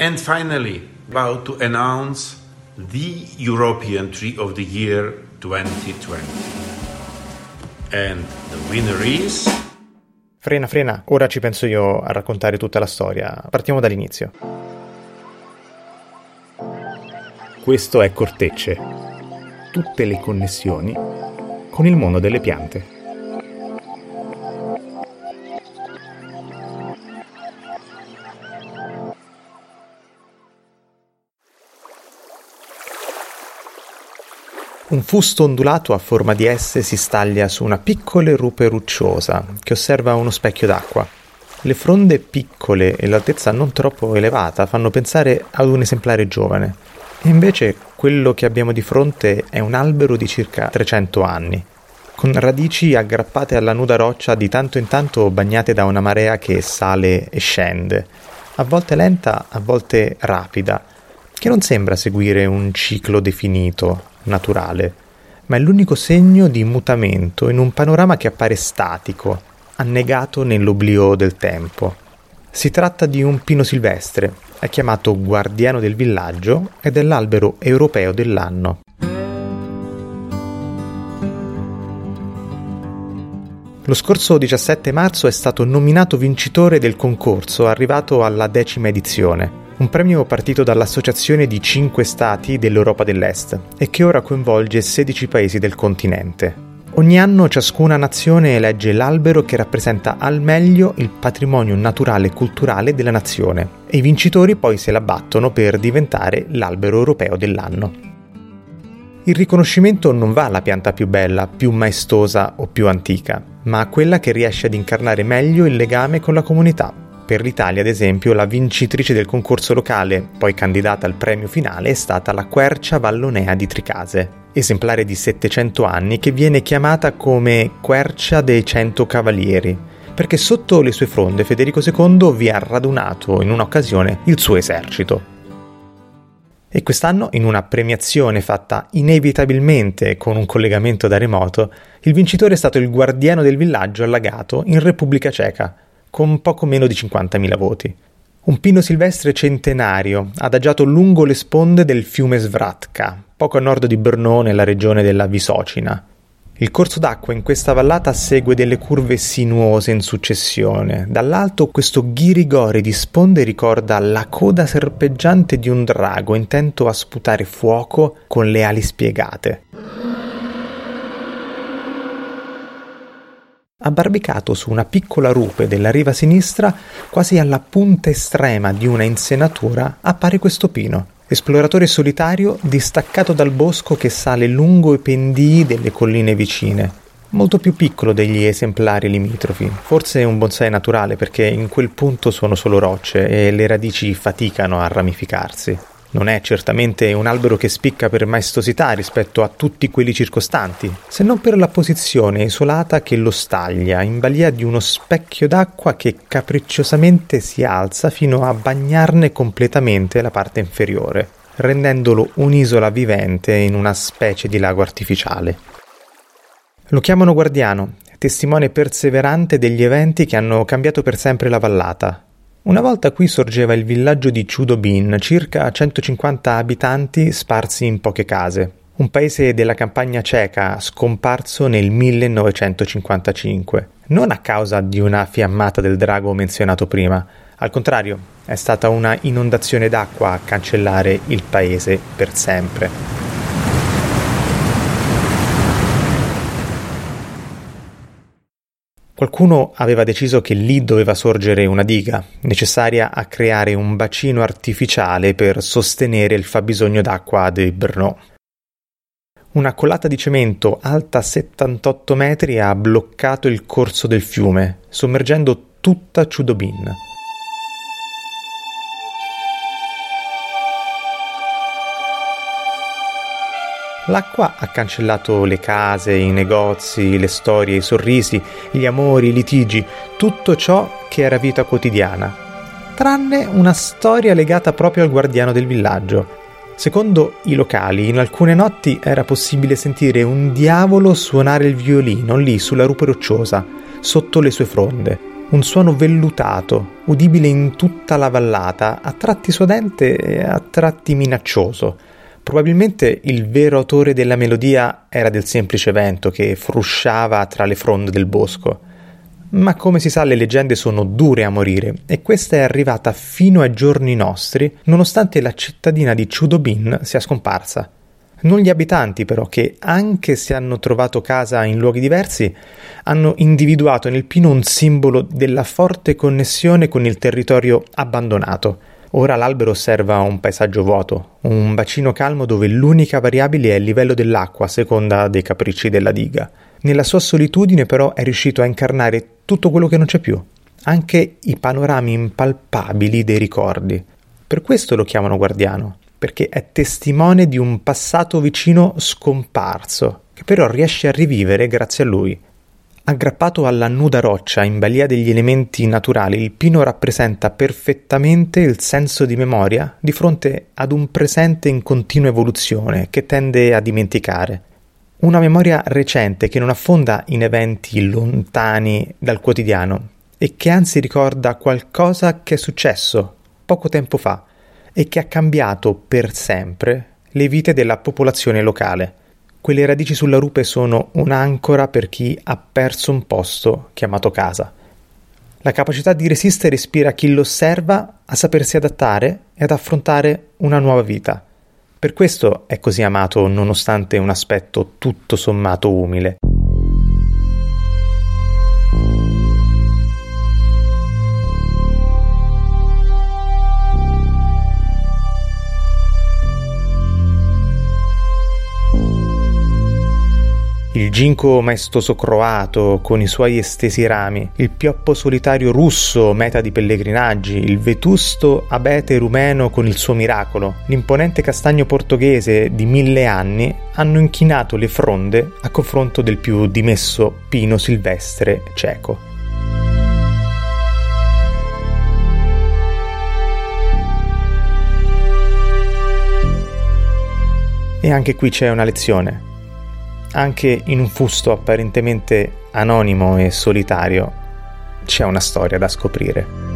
And finally, about to announce the European Tree of the Year 2020. And the winner is... Frena, frena, ora ci penso io a raccontare tutta la storia. Partiamo dall'inizio. Questo è Cortecce. Tutte le connessioni con il mondo delle piante. Un fusto ondulato a forma di S si staglia su una piccola rupe rucciosa che osserva uno specchio d'acqua. Le fronde piccole e l'altezza non troppo elevata fanno pensare ad un esemplare giovane. E invece quello che abbiamo di fronte è un albero di circa 300 anni, con radici aggrappate alla nuda roccia di tanto in tanto bagnate da una marea che sale e scende, a volte lenta, a volte rapida, che non sembra seguire un ciclo definito, naturale, ma è l'unico segno di mutamento in un panorama che appare statico, annegato nell'oblio del tempo. Si tratta di un pino silvestre, è chiamato guardiano del villaggio ed è l'albero europeo dell'anno. Lo scorso 17 marzo è stato nominato vincitore del concorso arrivato alla decima edizione un premio partito dall'Associazione di cinque Stati dell'Europa dell'Est e che ora coinvolge 16 paesi del continente. Ogni anno ciascuna nazione elegge l'albero che rappresenta al meglio il patrimonio naturale e culturale della nazione e i vincitori poi se la battono per diventare l'albero europeo dell'anno. Il riconoscimento non va alla pianta più bella, più maestosa o più antica, ma a quella che riesce ad incarnare meglio il legame con la comunità, per l'Italia, ad esempio, la vincitrice del concorso locale, poi candidata al premio finale, è stata la Quercia Vallonea di Tricase, esemplare di 700 anni che viene chiamata come Quercia dei Cento Cavalieri, perché sotto le sue fronde Federico II vi ha radunato in un'occasione il suo esercito. E quest'anno, in una premiazione fatta inevitabilmente con un collegamento da remoto, il vincitore è stato il guardiano del villaggio allagato in Repubblica Ceca, con poco meno di 50.000 voti. Un pino silvestre centenario, adagiato lungo le sponde del fiume Svratka, poco a nord di Brno nella regione della Visocina. Il corso d'acqua in questa vallata segue delle curve sinuose in successione. Dall'alto questo ghirigori di sponde ricorda la coda serpeggiante di un drago intento a sputare fuoco con le ali spiegate. Abbarbicato su una piccola rupe della riva sinistra, quasi alla punta estrema di una insenatura, appare questo pino, esploratore solitario distaccato dal bosco che sale lungo i pendii delle colline vicine, molto più piccolo degli esemplari limitrofi. Forse un bonsai naturale perché in quel punto sono solo rocce e le radici faticano a ramificarsi. Non è certamente un albero che spicca per maestosità rispetto a tutti quelli circostanti, se non per la posizione isolata che lo staglia in balia di uno specchio d'acqua che capricciosamente si alza fino a bagnarne completamente la parte inferiore, rendendolo un'isola vivente in una specie di lago artificiale. Lo chiamano guardiano, testimone perseverante degli eventi che hanno cambiato per sempre la vallata, una volta qui sorgeva il villaggio di Chudobin, circa 150 abitanti sparsi in poche case, un paese della campagna ceca scomparso nel 1955, non a causa di una fiammata del drago menzionato prima, al contrario, è stata una inondazione d'acqua a cancellare il paese per sempre. Qualcuno aveva deciso che lì doveva sorgere una diga, necessaria a creare un bacino artificiale per sostenere il fabbisogno d'acqua di Brno. Una colata di cemento alta 78 metri ha bloccato il corso del fiume, sommergendo tutta Chudobin. L'acqua ha cancellato le case, i negozi, le storie, i sorrisi, gli amori, i litigi, tutto ciò che era vita quotidiana, tranne una storia legata proprio al guardiano del villaggio. Secondo i locali, in alcune notti era possibile sentire un diavolo suonare il violino lì sulla rupe rocciosa, sotto le sue fronde. un suono vellutato, udibile in tutta la vallata, a tratti suadente e a tratti minaccioso. Probabilmente il vero autore della melodia era del semplice vento che frusciava tra le fronde del bosco. Ma come si sa le leggende sono dure a morire e questa è arrivata fino ai giorni nostri nonostante la cittadina di Chudobin sia scomparsa. Non gli abitanti però che, anche se hanno trovato casa in luoghi diversi, hanno individuato nel pino un simbolo della forte connessione con il territorio abbandonato. Ora l'albero osserva un paesaggio vuoto, un bacino calmo dove l'unica variabile è il livello dell'acqua a seconda dei capricci della diga. Nella sua solitudine però è riuscito a incarnare tutto quello che non c'è più, anche i panorami impalpabili dei ricordi. Per questo lo chiamano guardiano perché è testimone di un passato vicino scomparso, che però riesce a rivivere grazie a lui. Aggrappato alla nuda roccia in balia degli elementi naturali, il pino rappresenta perfettamente il senso di memoria di fronte ad un presente in continua evoluzione che tende a dimenticare. Una memoria recente che non affonda in eventi lontani dal quotidiano e che anzi ricorda qualcosa che è successo poco tempo fa e che ha cambiato per sempre le vite della popolazione locale. Quelle radici sulla rupe sono un'ancora per chi ha perso un posto chiamato casa. La capacità di resistere ispira chi lo osserva a sapersi adattare e ad affrontare una nuova vita. Per questo è così amato nonostante un aspetto tutto sommato umile. Il ginkgo maestoso croato con i suoi estesi rami, il pioppo solitario russo meta di pellegrinaggi, il vetusto abete rumeno con il suo miracolo, l'imponente castagno portoghese di mille anni hanno inchinato le fronde a confronto del più dimesso pino silvestre cieco. E anche qui c'è una lezione. Anche in un fusto apparentemente anonimo e solitario c'è una storia da scoprire.